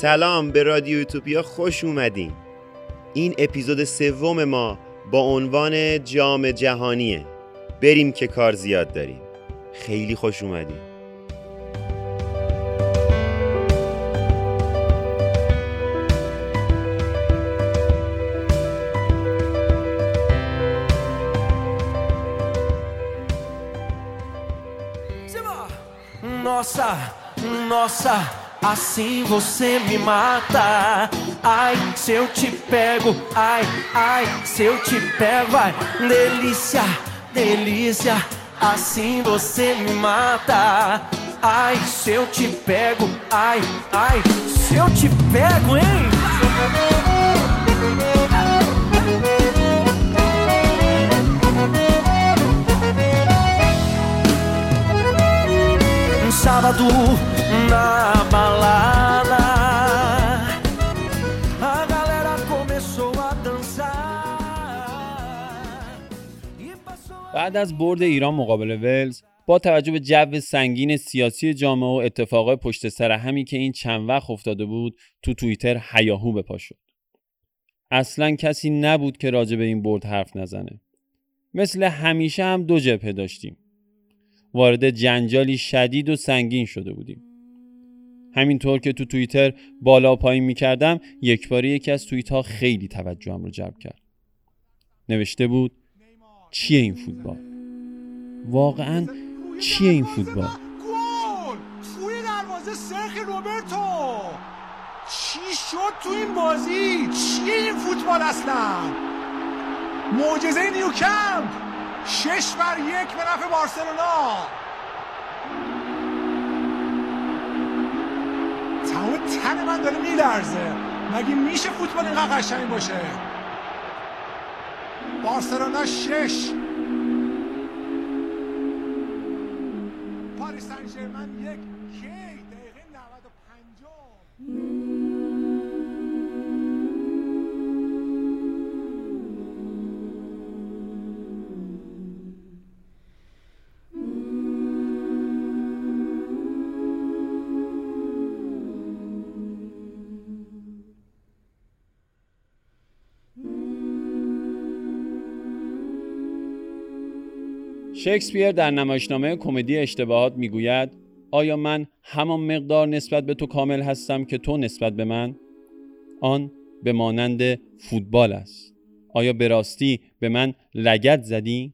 سلام به رادیو یوتوپیا خوش اومدین. این اپیزود سوم ما با عنوان جام جهانیه. بریم که کار زیاد داریم. خیلی خوش اومدین. Nossa, nossa, assim você me mata. Ai, se eu te pego, ai, ai, se eu te pego, ai, delícia, delícia, assim você me mata. Ai, se eu te pego, ai, ai, se eu te pego, hein? Sábado na balada, a galera começou a dançar. E. بعد از برد ایران مقابل ولز با توجه به جو سنگین سیاسی جامعه و اتفاقای پشت سر همی که این چند وقت افتاده بود تو توییتر هیاهو به پا شد اصلا کسی نبود که راجع به این برد حرف نزنه مثل همیشه هم دو جبهه داشتیم وارد جنجالی شدید و سنگین شده بودیم. همینطور که تو توییتر بالا پایین می‌کردم یک باری یکی از توییت ها خیلی توجهم رو جلب کرد. نوشته بود چیه این فوتبال؟ واقعا چیه این فوتبال؟ روبرتو! چی شد تو این بازی؟ چیه این فوتبال اصلا؟ معجزه نیوکمپ! شش بر یک به نفع بارسلونا. تمام تن من داره میلرزه. مگه میشه فوتبال اینقدر قشنگ باشه؟ بارسلونا شش. پاریس سن ژرمن یک. شکسپیر در نمایشنامه کمدی اشتباهات می‌گوید آیا من همان مقدار نسبت به تو کامل هستم که تو نسبت به من؟ آن به مانند فوتبال است. آیا به راستی به من لگت زدی؟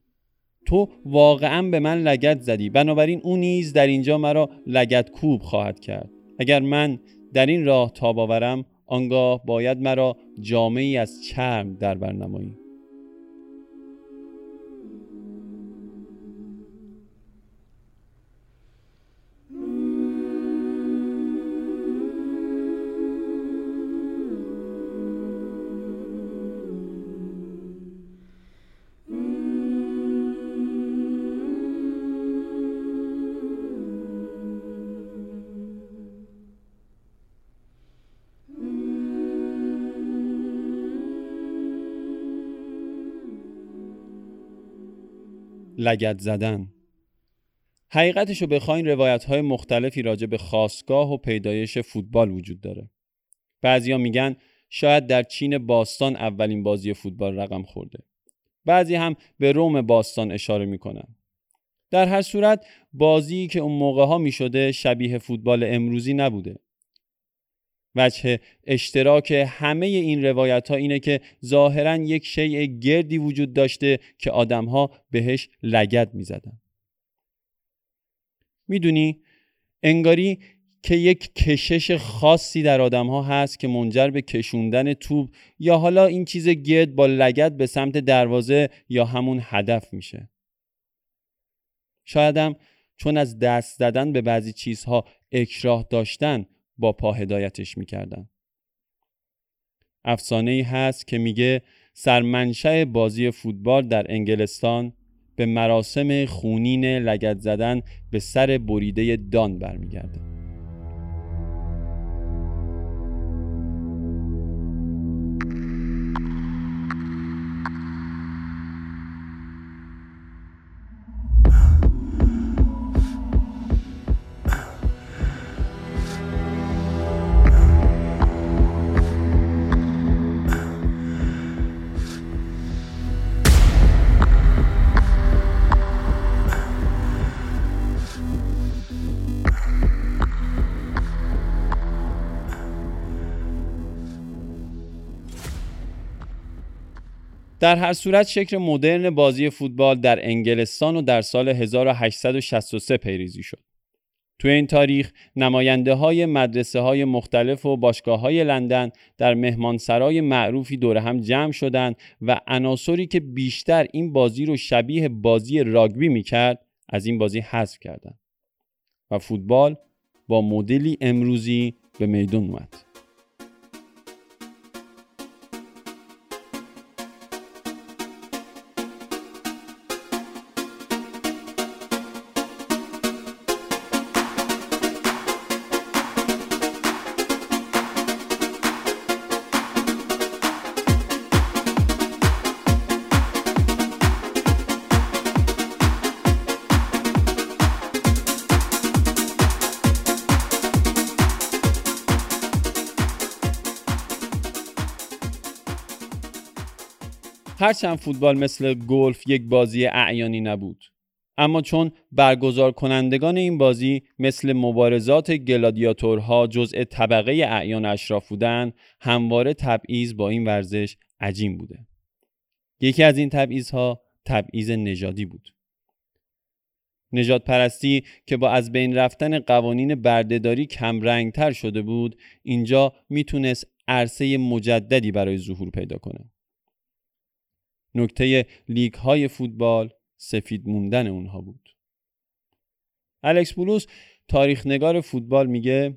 تو واقعا به من لگت زدی. بنابراین او نیز در اینجا مرا لگت کوب خواهد کرد. اگر من در این راه تاب آورم آنگاه باید مرا جامعی از چرم در بر نمایی لگت زدن. حقیقتش رو بخواین روایت های مختلفی راجع به خاصگاه و پیدایش فوتبال وجود داره. بعضیا میگن شاید در چین باستان اولین بازی فوتبال رقم خورده. بعضی هم به روم باستان اشاره می‌کنن. در هر صورت بازی که اون موقع ها می شده شبیه فوتبال امروزی نبوده. وجه اشتراک همه این روایت ها اینه که ظاهرا یک شیء گردی وجود داشته که آدم ها بهش لگد می زدن. می‌دونی انگاری که یک کشش خاصی در آدم ها هست که منجر به کشوندن توپ یا حالا این چیز گرد با لگد به سمت دروازه یا همون هدف میشه. شایدم چون از دست زدن به بعضی چیزها اکراه داشتن با پا هدایتش می‌کردن. افسانه ای هست که میگه سرمنشأ بازی فوتبال در انگلستان به مراسم خونین لگت زدن به سر بریده دان برمیگرده. در هر صورت شکل مدرن بازی فوتبال در انگلستان و در سال 1863 پیریزی شد. تو این تاریخ نماینده های مدرسه های مختلف و باشگاه های لندن در مهمانسرای معروفی دور هم جمع شدند و عناصری که بیشتر این بازی رو شبیه بازی راگبی می‌کرد از این بازی حذف کردند و فوتبال با مدلی امروزی به میدون اومد. هرچند فوتبال مثل گلف یک بازی اعیانی نبود. اما چون برگزار کنندگان این بازی مثل مبارزات گلادیاتورها جزء طبقه اعیان اشراف بودند همواره تبعیض با این ورزش عجیم بوده. یکی از این تبعیضها تبعیض نژادی بود. نجات پرستی که با از بین رفتن قوانین بردهداری کمرنگتر شده بود اینجا می‌تونست عرصه مجددی برای ظهور پیدا کنه. نکته لیگ های فوتبال سفید موندن اونها بود. الکس بولوس تاریخ نگار فوتبال میگه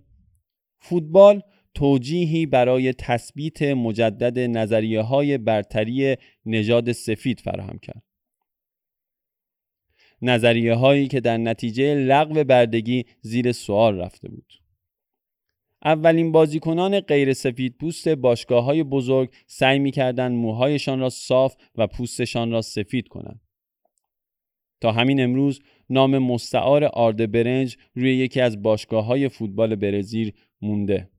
فوتبال توجیهی برای تثبیت مجدد نظریه های برتری نژاد سفید فراهم کرد. نظریه هایی که در نتیجه لغو بردگی زیر سوال رفته بود. اولین بازیکنان غیر سفید پوست باشگاه های بزرگ سعی می کردن موهایشان را صاف و پوستشان را سفید کنند. تا همین امروز نام مستعار آرد برنج روی یکی از باشگاه های فوتبال برزیل مونده.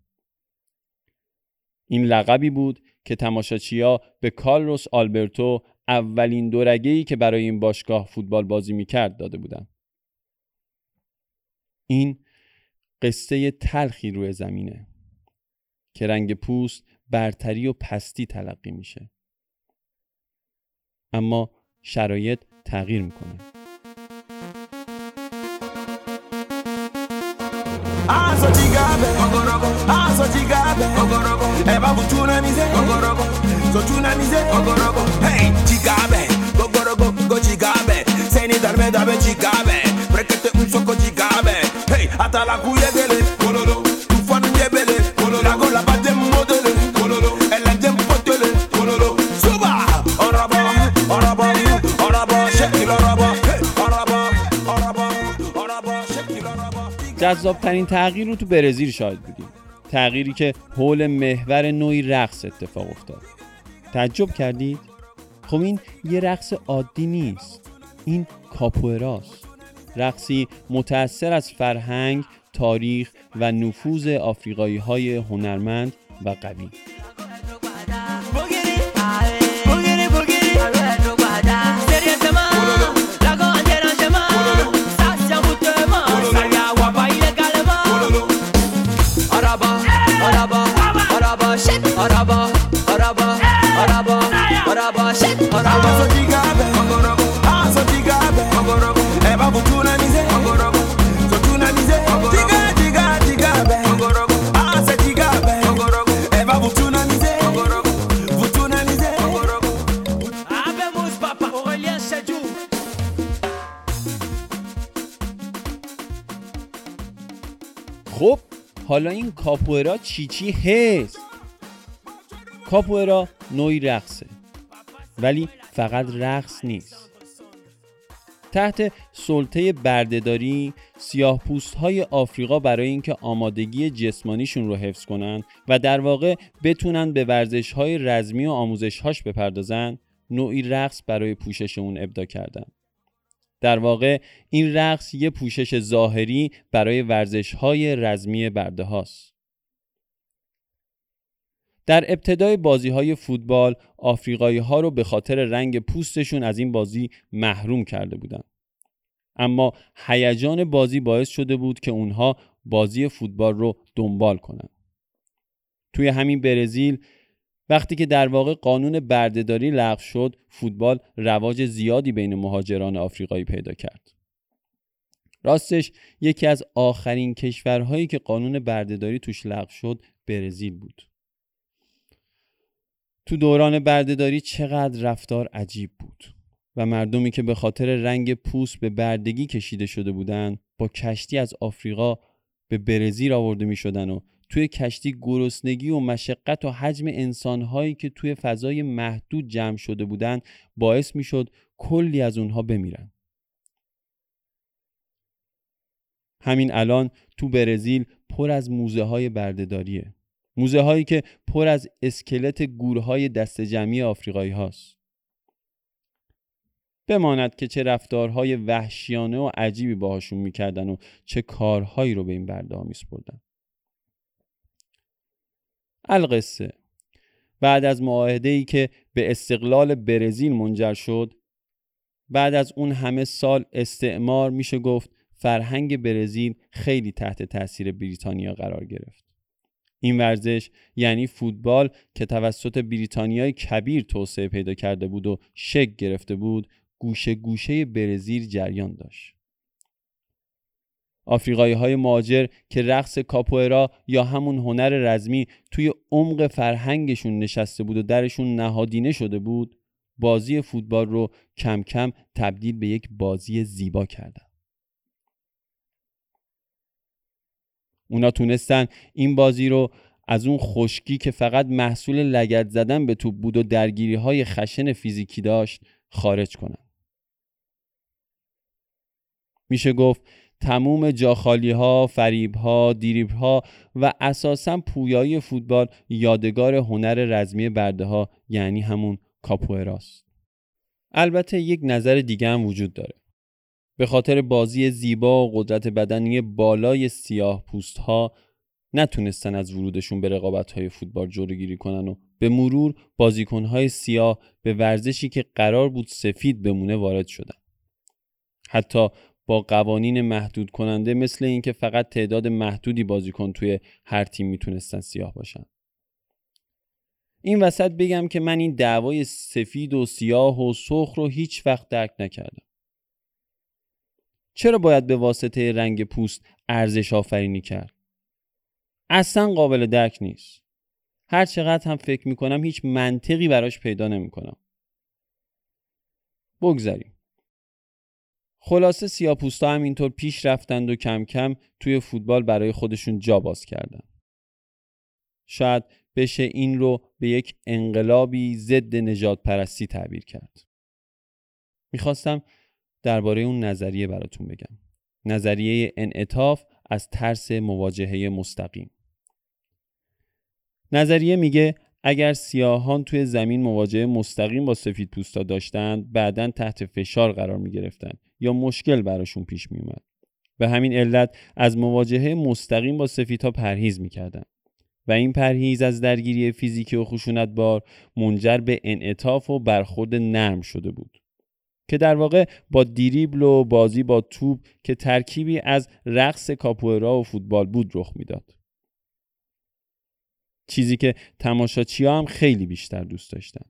این لقبی بود که تماشاچیا به کارلوس آلبرتو اولین دورگهی که برای این باشگاه فوتبال بازی می‌کرد داده بودند. این قصه تلخی روی زمینه که رنگ پوست برتری و پستی تلقی میشه. اما شرایط تغییر می‌کنه. جذابترین تغییر رو تو برزیل شاهد بودیم. تغییری که حول محور نوعی رقص اتفاق افتاد. تعجب کردید؟ خب این یه رقص عادی نیست. این کاپوئراست. رقصی متأثر از فرهنگ، تاریخ و نفوذ آفریقایی های هنرمند و قوی. خب حالا این کاپوئرا چی چی هست کاپوئرا نوعی رقصه ولی فقط رقص نیست تحت سلطه بردهداری سیاه پوست های آفریقا برای اینکه آمادگی جسمانیشون رو حفظ کنن و در واقع بتونن به ورزش های رزمی و آموزش هاش بپردازن نوعی رقص برای پوشش اون ابدا کردن در واقع این رقص یه پوشش ظاهری برای ورزش های رزمی برده هاست. در ابتدای بازی های فوتبال آفریقایی ها رو به خاطر رنگ پوستشون از این بازی محروم کرده بودند. اما هیجان بازی باعث شده بود که اونها بازی فوتبال رو دنبال کنند. توی همین برزیل وقتی که در واقع قانون بردهداری لغو شد فوتبال رواج زیادی بین مهاجران آفریقایی پیدا کرد راستش یکی از آخرین کشورهایی که قانون بردهداری توش لغو شد برزیل بود تو دوران بردهداری چقدر رفتار عجیب بود و مردمی که به خاطر رنگ پوست به بردگی کشیده شده بودند با کشتی از آفریقا به برزیل آورده می شدن و توی کشتی گرسنگی و مشقت و حجم انسانهایی که توی فضای محدود جمع شده بودند باعث می شد کلی از اونها بمیرن. همین الان تو برزیل پر از موزه های بردهداریه. موزه هایی که پر از اسکلت گورهای دست جمعی آفریقایی هاست. بماند که چه رفتارهای وحشیانه و عجیبی باهاشون می‌کردن و چه کارهایی رو به این برده ها میسپردن. القصه بعد از معاهده ای که به استقلال برزیل منجر شد بعد از اون همه سال استعمار میشه گفت فرهنگ برزیل خیلی تحت تاثیر بریتانیا قرار گرفت این ورزش یعنی فوتبال که توسط بریتانیای کبیر توسعه پیدا کرده بود و شک گرفته بود گوشه گوشه برزیل جریان داشت. آفریقایی های مهاجر که رقص کاپوئرا یا همون هنر رزمی توی عمق فرهنگشون نشسته بود و درشون نهادینه شده بود بازی فوتبال رو کم کم تبدیل به یک بازی زیبا کردن. اونا تونستن این بازی رو از اون خشکی که فقط محصول لگت زدن به توپ بود و درگیری های خشن فیزیکی داشت خارج کنن میشه گفت تموم جاخالی ها، فریب ها، دیریب ها و اساسا پویایی فوتبال یادگار هنر رزمی برده ها یعنی همون کاپوئراست. البته یک نظر دیگه هم وجود داره. به خاطر بازی زیبا و قدرت بدنی بالای سیاه پوست ها نتونستن از ورودشون به رقابت های فوتبال جلوگیری کنن و به مرور بازیکن های سیاه به ورزشی که قرار بود سفید بمونه وارد شدن. حتی با قوانین محدود کننده مثل اینکه فقط تعداد محدودی بازیکن توی هر تیم می‌تونستن سیاه باشن این وسط بگم که من این دعوای سفید و سیاه و سرخ رو هیچ وقت درک نکردم چرا باید به واسطه رنگ پوست ارزش آفرینی کرد اصلا قابل درک نیست هر چقدر هم فکر می‌کنم هیچ منطقی براش پیدا نمی‌کنم بگذاریم خلاصه سیاپوستا هم اینطور پیش رفتند و کم کم توی فوتبال برای خودشون جا باز کردن. شاید بشه این رو به یک انقلابی ضد نجات پرستی تعبیر کرد. می‌خواستم درباره اون نظریه براتون بگم. نظریه انعطاف از ترس مواجهه مستقیم. نظریه میگه اگر سیاهان توی زمین مواجهه مستقیم با سفید پوستا داشتند بعدا تحت فشار قرار می گرفتن یا مشکل براشون پیش می اومد. به همین علت از مواجهه مستقیم با سفیدها پرهیز می‌کردند و این پرهیز از درگیری فیزیکی و خشونت بار منجر به انعطاف و برخورد نرم شده بود که در واقع با دیریبل و بازی با توپ که ترکیبی از رقص کاپوئرا و فوتبال بود رخ می‌داد. چیزی که تماشاچی هم خیلی بیشتر دوست داشتن.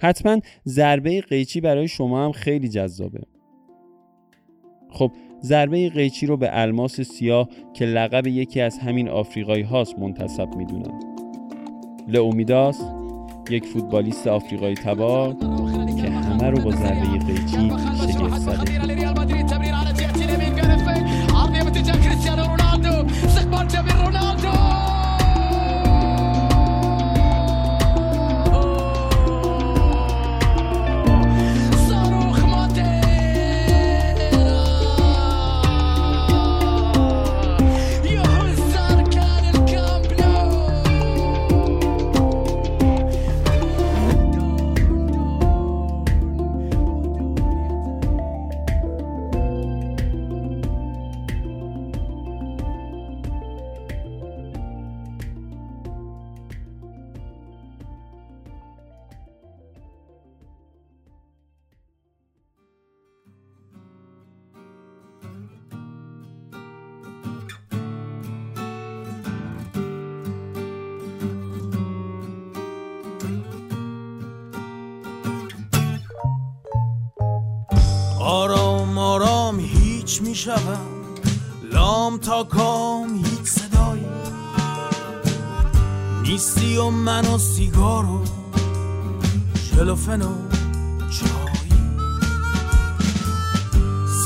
حتما ضربه قیچی برای شما هم خیلی جذابه. خب ضربه قیچی رو به الماس سیاه که لقب یکی از همین آفریقایی هاست منتصب می‌دونن لئومیداس یک فوتبالیست آفریقایی تبار. همه رو با ضربه قیچی شگفت زده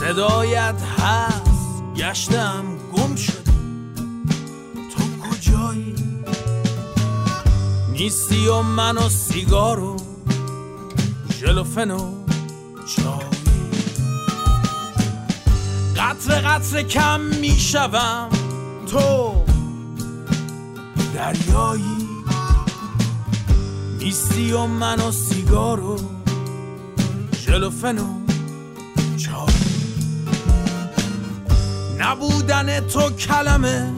صدایت هست. گشتم گم شد تو کجایی؟ نیستی و من و سیگار و ژلوفن و چایی قطر قطر کم تو دریایی. نیستی و من و سیگار و ژلوفن و نبودن تو کلمه.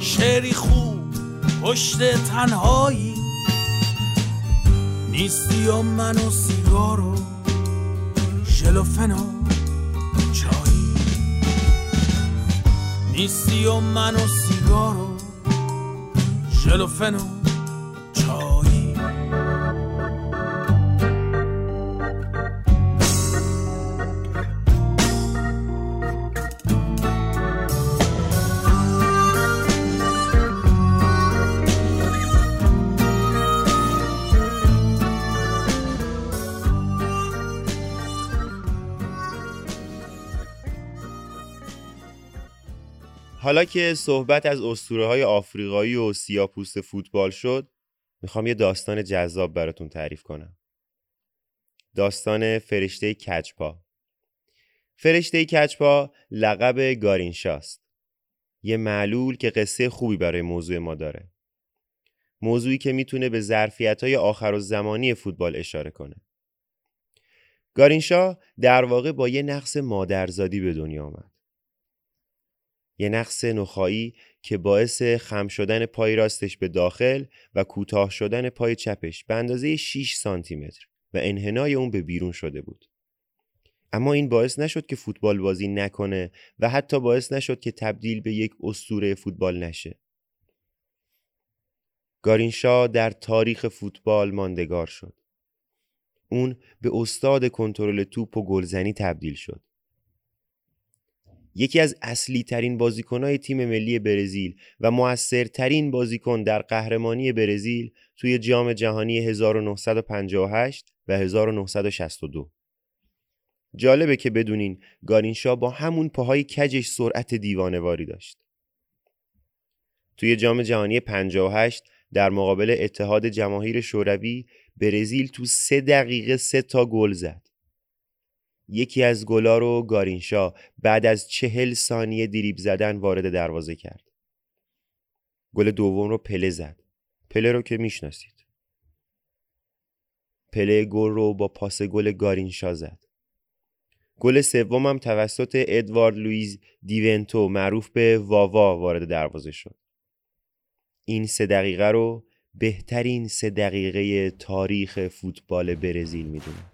شعری خوب پشت تنهایی. نیستی و من و سیگار و ژلوفن و چایی. نیستی و من و سیگار و ژلوفن و حالا که صحبت از اسطوره های آفریقایی و سیاپوست فوتبال شد می‌خوام یه داستان جذاب براتون تعریف کنم. داستان فرشته کچپا. فرشته کچپا لقب گارینشاست. یه معلول که قصه خوبی برای موضوع ما داره. موضوعی که می‌تونه به ظرفیت های آخر و زمانی فوتبال اشاره کنه. گارینشا در واقع با یه نقص مادرزادی به دنیا آمد. یه نقص نخایی که باعث خم شدن پای راستش به داخل و کوتاه شدن پای چپش به اندازه 6 سانتی متر و انحنای اون به بیرون شده بود. اما این باعث نشد که فوتبال بازی نکنه و حتی باعث نشد که تبدیل به یک اسطوره فوتبال نشه. گارینشا در تاریخ فوتبال ماندگار شد. اون به استاد کنترل توپ و گلزنی تبدیل شد. یکی از اصلی ترین بازیکنهای تیم ملی برزیل و موثرترین بازیکن در قهرمانی برزیل توی جام جهانی 1958 و 1962 جالبه که بدونین گارینشا با همون پاهای کجش سرعت دیوانواری داشت. توی جام جهانی 58 در مقابل اتحاد جماهیر شوروی برزیل تو سه دقیقه سه تا گل زد. یکی از گلا رو گارینشا بعد از چهل ثانیه دریب زدن وارد دروازه کرد. گل دوم رو پله زد. پله رو که می‌شناسید. پله گل رو با پاس گل گارینشا زد. گل سومم توسط ادوارد لویز دیونتو معروف به واوا وارد دروازه شد. این سه دقیقه رو بهترین سه دقیقه تاریخ فوتبال برزیل می‌دونم.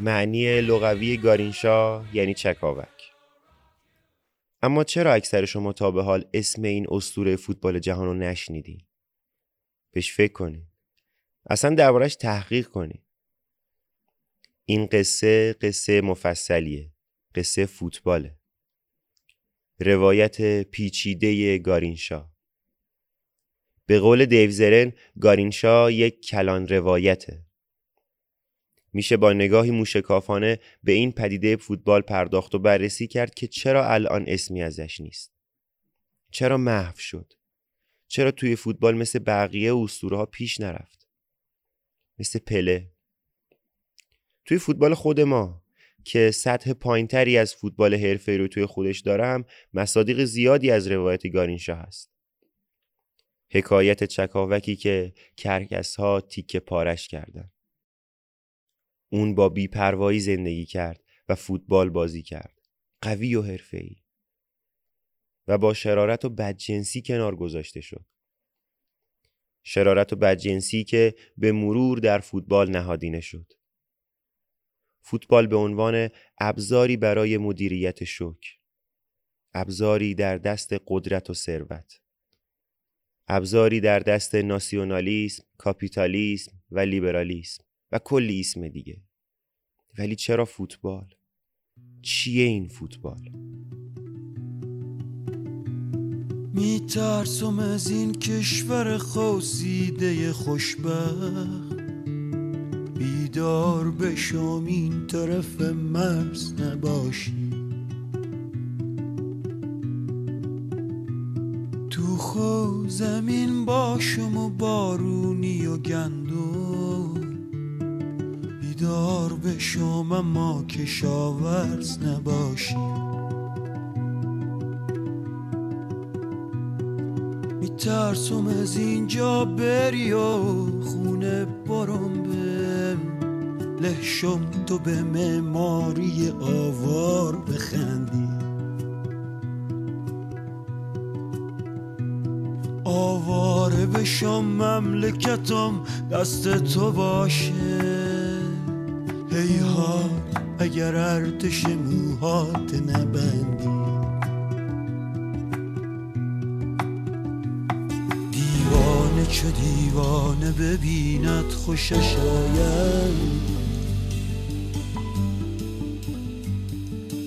معنی لغوی گارینشا یعنی چکاوک. اما چرا اکثر شما تا به حال اسم این اسطوره فوتبال جهان رو نشنیدین؟ بهش فکر کنین. اصلا دربارش تحقیق کنین. این قصه قصه مفصلیه. قصه فوتباله. روایت پیچیده گارینشا به قول دیو زرن گارینشا یک کلان روایته. میشه با نگاهی موشکافانه به این پدیده فوتبال پرداخت و بررسی کرد که چرا الان اسمی ازش نیست. چرا محو شد؟ چرا توی فوتبال مثل بقیه اسطوره ها پیش نرفت؟ مثل پله. توی فوتبال خود ما که سطح پایینتری از فوتبال حرفه‌ای رو توی خودش دارم مصادیق زیادی از روایت گارینشا هست. حکایت چکاوکی که کرکس ها تیکه پارش کردن. اون با بیپروایی زندگی کرد و فوتبال بازی کرد. قوی و حرفه‌ای. و با شرارت و بدجنسی کنار گذاشته شد. شرارت و بدجنسی که به مرور در فوتبال نهادینه شد. فوتبال به عنوان ابزاری برای مدیریت شوک. ابزاری در دست قدرت و ثروت. ابزاری در دست ناسیونالیسم، کاپیتالیسم و لیبرالیسم و کلی اسم دیگه ولی چرا فوتبال؟ چیه این فوتبال؟ میترسم از این کشور خوزیده خوشبخت بیدار بشم این طرف مرز نباشی زمین باشم و بارونی و گندم. بیدار بشم اما کشاورز نباشی. میترسم از اینجا بری و خونه برم به لحشم تو به معماری آوار بخندی. بشم مملکتم دست تو باشه. هیها اگر ارتش موهات نبندی. دیوانه چه دیوانه ببیند خوشش آید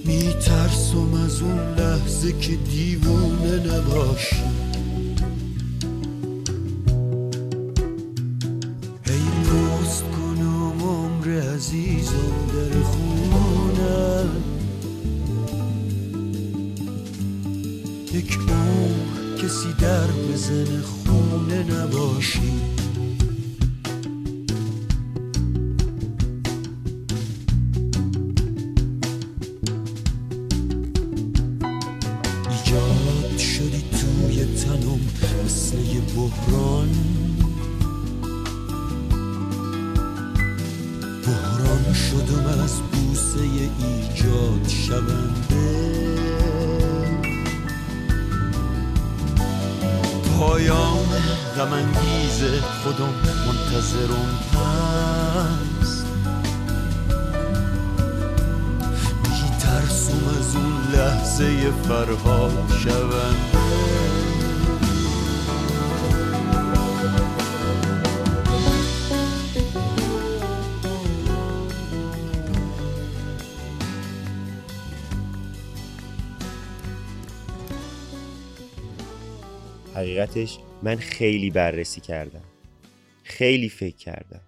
میترسم از اون لحظه که دیوونه نباشی. در بزن لحظه فرهاد شونده حقیقتش من خیلی بررسی کردم. خیلی فکر کردم.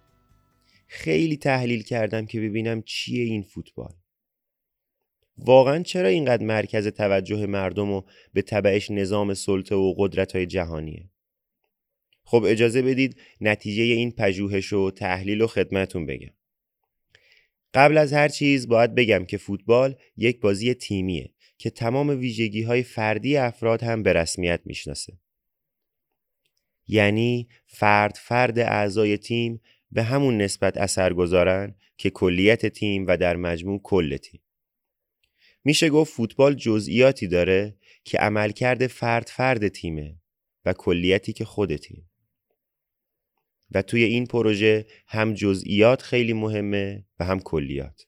خیلی تحلیل کردم که ببینم چیه این فوتبال. واقعا چرا اینقدر مرکز توجه مردم و به تبعش نظام سلطه و قدرت های جهانیه؟ خب اجازه بدید نتیجه این پژوهش و تحلیل و خدمتون بگم. قبل از هر چیز باید بگم که فوتبال یک بازی تیمیه که تمام ویژگی های فردی افراد هم به رسمیت می‌شناسه. یعنی فرد فرد اعضای تیم به همون نسبت اثر گذارن که کلیت تیم و در مجموع کل تیم. میشه گفت فوتبال جزئیاتی داره که عملکرد فرد فرد تیمه و کلیتی که خود تیم. و توی این پروژه هم جزئیات خیلی مهمه و هم کلیات.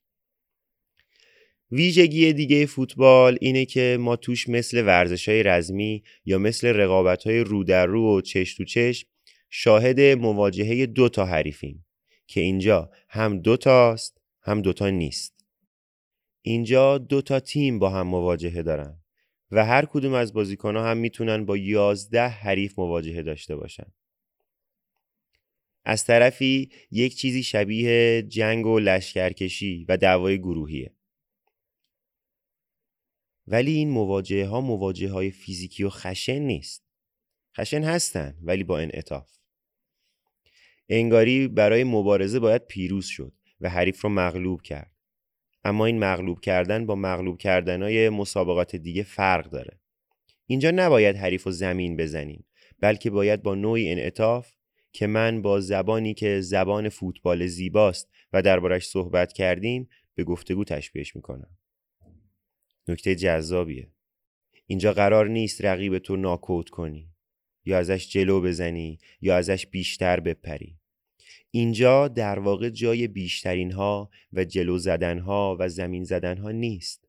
ویژگی دیگه فوتبال اینه که ما توش مثل ورزش های رزمی یا مثل رقابت های رو در رو و چش تو چش شاهد مواجهه دو تا حریفیم که اینجا هم دو تاست هم دو تا نیست. اینجا دو تا تیم با هم مواجهه دارن و هر کدوم از بازیکنها هم می‌تونن با یازده حریف مواجهه داشته باشن. از طرفی یک چیزی شبیه جنگ و لشکرکشی و دعوای گروهیه. ولی این مواجهه ها مواجهه های فیزیکی و خشن نیست. خشن هستن ولی با انعطاف. انگاری برای مبارزه باید پیروز شد و حریف رو مغلوب کرد. اما این مغلوب کردن با مغلوب کردنهای مسابقات دیگه فرق داره. اینجا نباید حریف و زمین بزنیم بلکه باید با نوعی انعطاف که من با زبانی که زبان فوتبال زیباست و دربارش صحبت کردیم به گفتگو تشبیهش می‌کنم. نکته جذابیه. اینجا قرار نیست رقیب تو ناکوت کنی یا ازش جلو بزنی یا ازش بیشتر بپری. اینجا در واقع جای بیشترین ها و جلو زدن ها و زمین زدن ها نیست.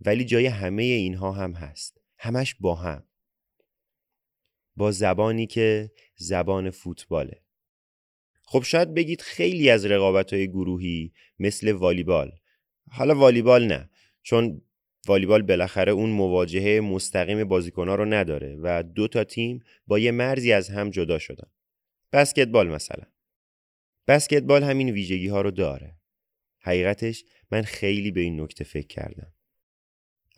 ولی جای همه اینها هم هست. همش با هم. با زبانی که زبان فوتباله. خب شاید بگید خیلی از رقابت های گروهی مثل والیبال. حالا والیبال نه چون والیبال بالاخره اون مواجهه مستقیم بازیکنها رو نداره و دو تا تیم با یه مرزی از هم جدا شدن. بسکتبال مثلا. بسکتبال همین ویژگی ها رو داره. حقیقتش من خیلی به این نکته فکر کردم.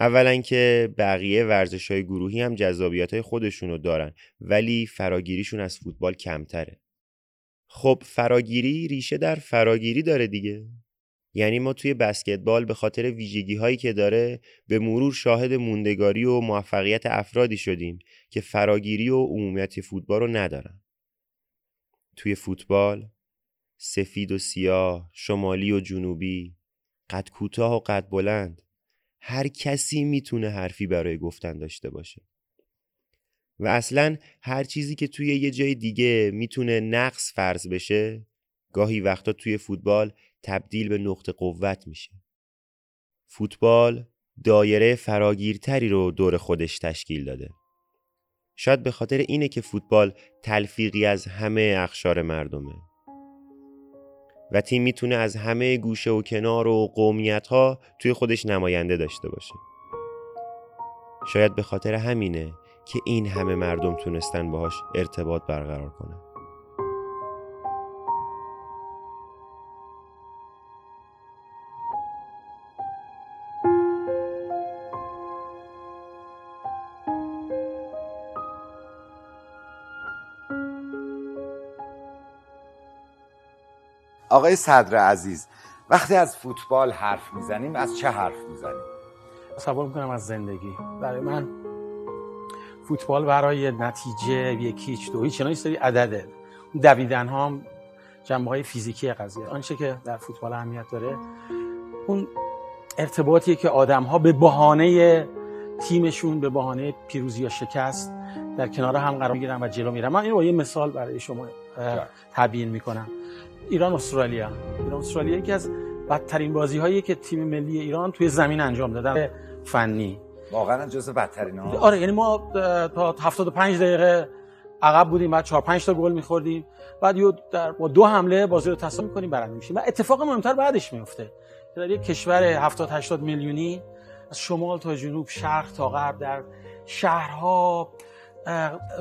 اولا که بقیه ورزش های گروهی هم جذابیت های خودشون رو دارن ولی فراگیریشون از فوتبال کمتره. خب فراگیری ریشه در فراگیری داره دیگه. یعنی ما توی بسکتبال به خاطر ویژگی هایی که داره به مرور شاهد موندگاری و موفقیت افرادی شدیم که فراگیری و عمومیت فوتبال رو ندارن. توی فوتبال سفید و سیاه، شمالی و جنوبی، قد کوتاه و قد بلند. هر کسی می‌تونه حرفی برای گفتن داشته باشه. و اصلا هر چیزی که توی یه جای دیگه می‌تونه نقص فرض بشه گاهی وقتا توی فوتبال تبدیل به نقطه قوت میشه. فوتبال دایره فراگیرتری رو دور خودش تشکیل داده. شاید به خاطر اینه که فوتبال تلفیقی از همه اخشار مردمه. و تیم می‌تونه از همه گوشه و کنار و قومیت ها توی خودش نماینده داشته باشه. شاید به خاطر همینه که این همه مردم تونستن باهاش ارتباط برقرار کنن. آقای صدر عزیز وقتی از فوتبال حرف می‌زنیم از چه حرف می‌زنیم؟ تصور می‌کنم از زندگی. برای من فوتبال برای نتیجه یکی هیچ دو هیچ اینا سری عدده دویدن ها جنبه های فیزیکی قضیه. آنچه که در فوتبال اهمیت داره اون ارتباطیه که آدم ها به بهانه تیمشون به بهانه پیروزی یا شکست در کنار هم قرار می‌گیرن و جلو میرن. من این رو یه مثال برای شما تبیین می‌کنم. ایران استرالیا. ایران استرالیا یکی از بدترین بازی هایی که تیم ملی ایران توی زمین انجام دادن فنی. واقعا جزو بدترین ها. آره یعنی ما تا 75 دقیقه عقب بودیم بعد 4 5 تا گل می‌خوردیم. بعد یو در با دو حمله بازی رو تسلیم می‌کنیم برنده میشیم. و اتفاق مهمتر بعدش میفته در یک کشور 70 80 میلیونی از شمال تا جنوب شرق تا غرب در شهرها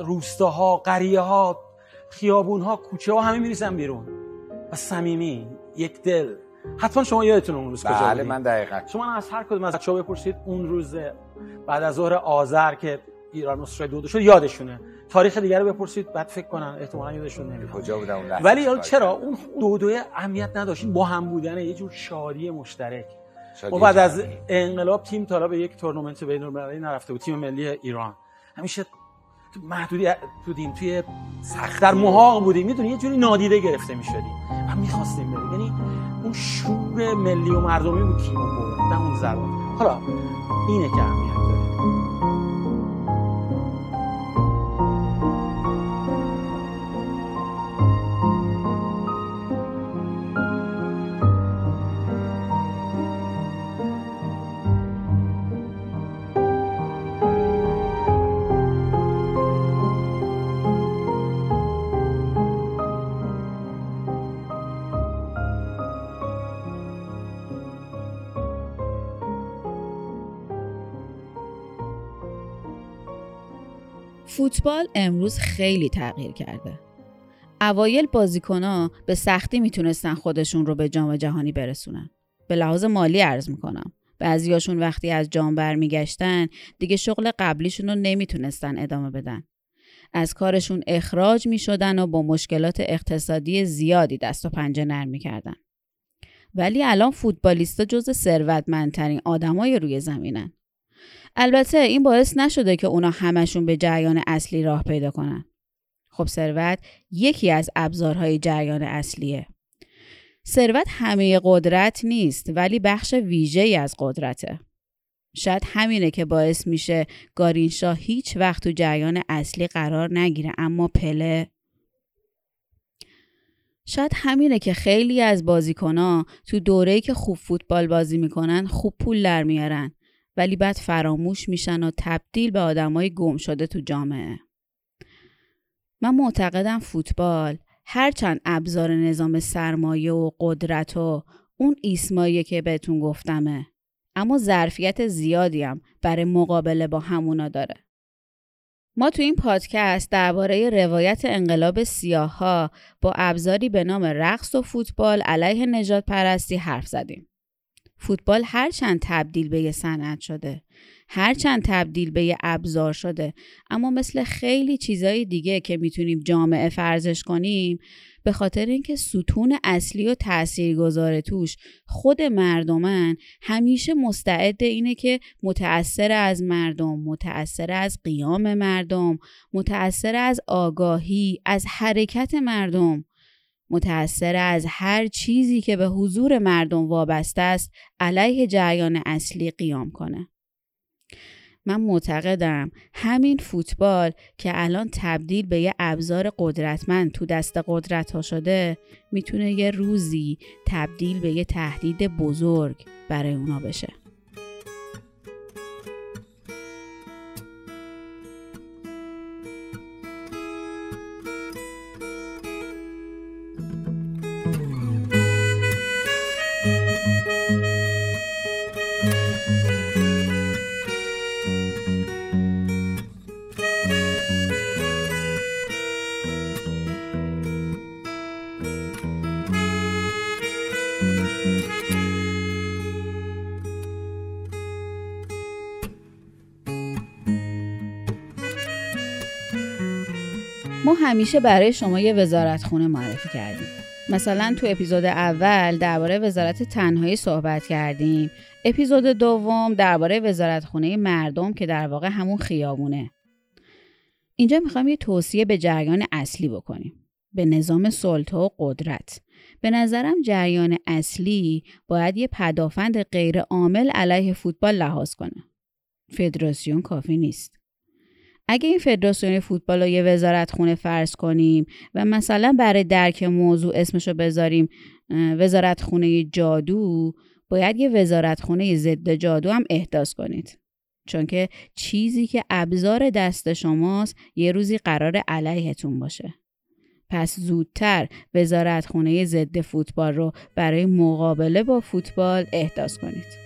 روستاها قریه ها خیابون ها کوچه ها همه میریزن بیرون. و صمیمی یک دل. حتما شما یادتون اون روز کجا بله من دقیقا. شما از هر کدوم از بچه‌ها بپرسید اون روز بعد از ظهر آذر که ایران استرالیا دو شد یادشونه. تاریخ دیگر رو بپرسید بعد فکر کنن احتمالاً یادشون نمیاد. کجا بودن اون ولی چرا؟ اون دو دوی اهمیت نداشت. با هم بودن یه جور شادی مشترک. ما بعد از انقلاب تیم تا به یک تورنمنت بین‌المللی نرفته بود تیم ملی ایران. همیشه محدودی بودیم توی در محاق بودیم. می‌دونی یه جوری نادیده گرفته می‌شدیم. و می‌خواستیم بریم. یعنی اون شور ملی و مردمی بود تیم بود نه اون ضربات حالا اینه که اهمیت فوتبال امروز خیلی تغییر کرده. اوایل بازیکنها به سختی می‌تونستن خودشون رو به جام جهانی برسونن. به لحاظ مالی عرض می‌کنم. بعضیاشون وقتی از جام برمیگشتن دیگه شغل قبلیشون رو نمی‌تونستن ادامه بدن. از کارشون اخراج می‌شدن و با مشکلات اقتصادی زیادی دست و پنجه نرم می‌کردن. ولی الان فوتبالیستا جز ثروتمندترین آدمای روی زمینن البته این باعث نشده که اونا همشون به جریان اصلی راه پیدا کنن. خب ثروت یکی از ابزارهای جریان اصلیه. ثروت همه قدرت نیست ولی بخش ویژه‌ای از قدرته. شاید همینه که باعث میشه گارینشا هیچ وقت تو جریان اصلی قرار نگیره اما پله. شاید همینه که خیلی از بازیکنها تو دوره‌ای که خوب فوتبال بازی می‌کنن خوب پول در میارن. ولی بعد فراموش میشن و تبدیل به آدمای گم شده تو جامعه. من معتقدم فوتبال هرچند ابزار نظام سرمایه و قدرت و اون ایسمایی که بهتون گفتمه اما ظرفیت زیادی هم برای مقابله با همونا داره. ما تو این پادکست درباره روایت انقلاب سیاها با ابزاری به نام رقص و فوتبال علیه نجات پرستی حرف زدیم. فوتبال هرچند تبدیل به یه صنعت شده هرچند تبدیل به یه ابزار شده اما مثل خیلی چیزای دیگه که می‌تونیم جامعه فرزش کنیم به خاطر اینکه ستون اصلی و تاثیرگذار توش خود مردمن همیشه مستعد اینه که متأثر از مردم متأثر از قیام مردم متأثر از آگاهی از حرکت مردم. متأثر از هر چیزی که به حضور مردم وابسته است علیه جریان اصلی قیام کنه. من معتقدم همین فوتبال که الان تبدیل به یه ابزار قدرتمند تو دست قدرت ها شده می‌تونه یه روزی تبدیل به یه تهدید بزرگ برای اونا بشه. همیشه برای شما یه وزارت خونه معرفی کردیم. مثلا تو اپیزود اول درباره وزارت تنهایی صحبت کردیم. اپیزود دوم درباره وزارت خونه مردم که در واقع همون خیابونه. اینجا می‌خوام یه توصیه به جریان اصلی بکنیم. به نظام سلطه و قدرت. به نظرم جریان اصلی باید یه پدافند غیر عامل علیه فوتبال لحاظ کنه. فدراسیون کافی نیست. اگه این فدراسیون فوتبال رو یه وزارت خونه فرض کنیم و مثلا برای درک موضوع اسمشو بذاریم وزارت خونه جادو باید یه وزارت خونه ضد جادو هم احداث کنید. چون که چیزی که ابزار دست شماست یه روزی قرار علیهتون باشه. پس زودتر وزارت خونه ضد فوتبال رو برای مقابله با فوتبال احداث کنید.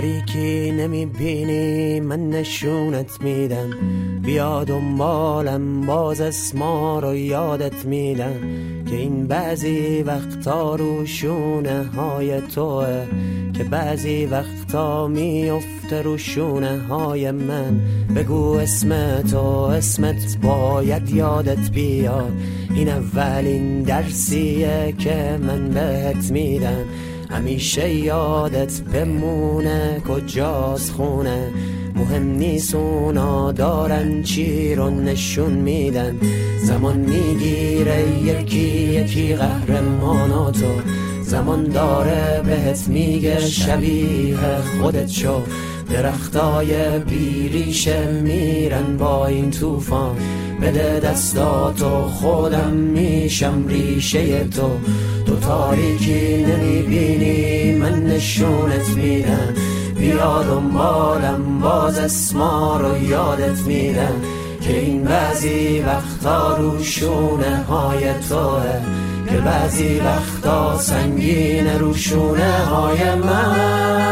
تاریکی نمی‌بینی من نشونت میدم. بیا دنبالم باز اسما رو یادت میدم. که این بعضی وقتا رو شونه های توه. که بعضی وقتا میفته رو شونه های من. بگو اسم تو اسمت باید یادت بیاد. این اولین درسیه که من بهت میدم. همیشه یادت بمونه کجاست خونه؟ مهم نیست اونا دارن چی رو نشون میدن. زمان می‌گیره یکی یکی قهرماناتو. زمان داره بهت میگه شبیه خودت شو. درختای بیریشه میرن با این طوفان. بده دستاتو خودم میشم ریشه تو. تو تاریکی نمی‌بینی من نشونت میدم. بیا دنبالم باز اسما رو یادت میدم. که این بعضی وقتا رو شونه های توه. که بعضی وقتا سنگین رو شونه های من.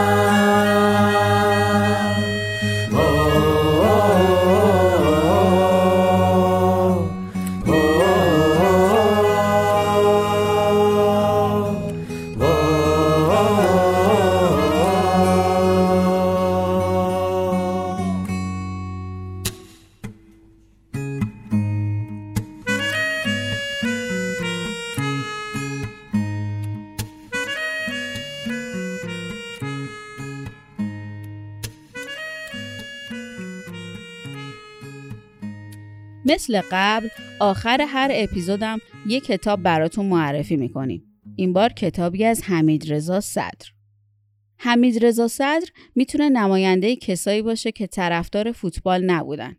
مثل قبل آخر هر اپیزودم یک کتاب براتون معرفی می‌کنیم. این بار کتابی از حمید رضا صدر. حمید رضا صدر می‌تونه نماینده کسایی باشه که طرفدار فوتبال نبودن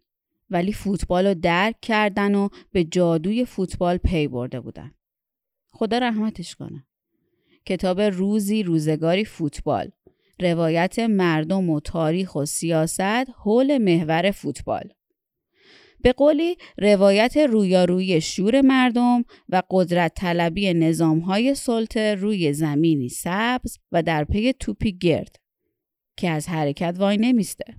ولی فوتبال رو درک کردن و به جادوی فوتبال پی برده بودن. خدا رحمتش کنه. کتاب روزی روزگاری فوتبال روایت مردم و تاریخ و سیاست حول محور فوتبال به قولی روایت رویارویی شور مردم و قدرت طلبی نظام های سلطه روی زمینی سبز و در پی توپی گرد که از حرکت وای نمیسته.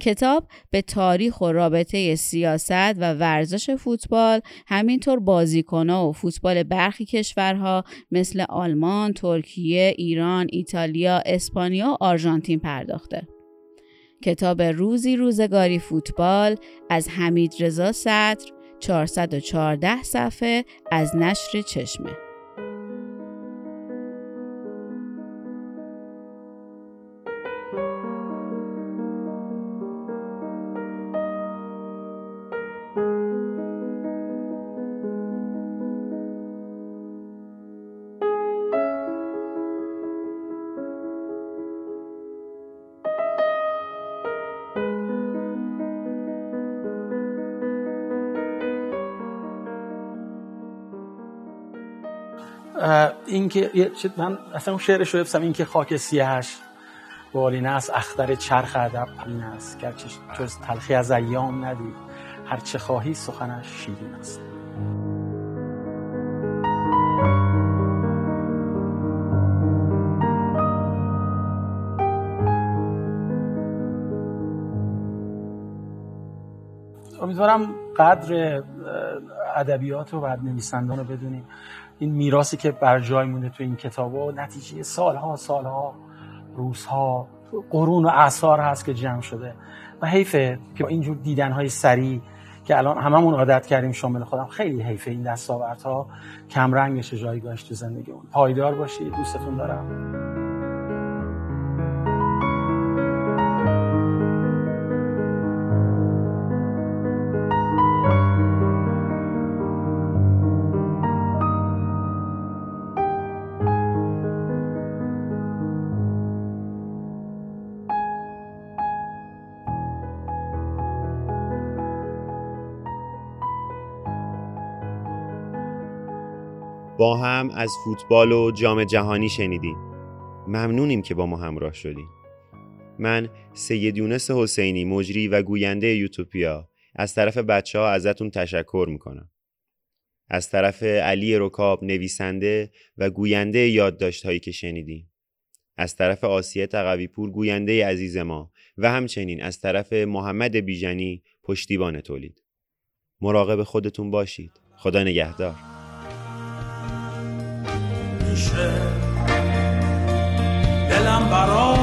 کتاب به تاریخ و رابطه سیاست و ورزش فوتبال همینطور بازیکنها و فوتبال برخی کشورها مثل آلمان، ترکیه، ایران، ایتالیا، اسپانیا و آرژانتین پرداخته. کتاب روزی روزگاری فوتبال از حمید رضا صدر 414 صفحه از نشر چشمه. این که من اصلا اون شعرش رو حفظم این که خاک سیهش بالینه است اختر چرخ ادب این است گرچه جز تلخی از ایام ندید هر چه خواهی سخنش شیرین است. امیدوارم قدر ادبیات و بعد نویسندان رو بدونیم. این میراثی که بر جای مونده تو این کتاب و نتیجه سالها سالها روزها قرون و اعثار هست که جمع شده. و حیفه که اینجور دیدنهای سریع که الان هممون عادت کردیم شامل خودم خیلی حیفه این دستاوردها. کم رنگ بشه جایگاهش تو زندگیمون. پایدار باشید دوستتون دارم. با هم از فوتبال و جام جهانی شنیدیم. ممنونیم که با ما همراه شدیم من سید یونس حسینی مجری و گوینده یوتوپیا. از طرف بچه ها ازتون تشکر می‌کنم. از طرف علی رکاب نویسنده و گوینده یادداشت هایی که شنیدیم از طرف آسیه تقوی پور گوینده عزیز ما. و همچنین از طرف محمد بیژنی پشتیبان تولید. مراقب خودتون باشید. خدا نگهدار. دلم برای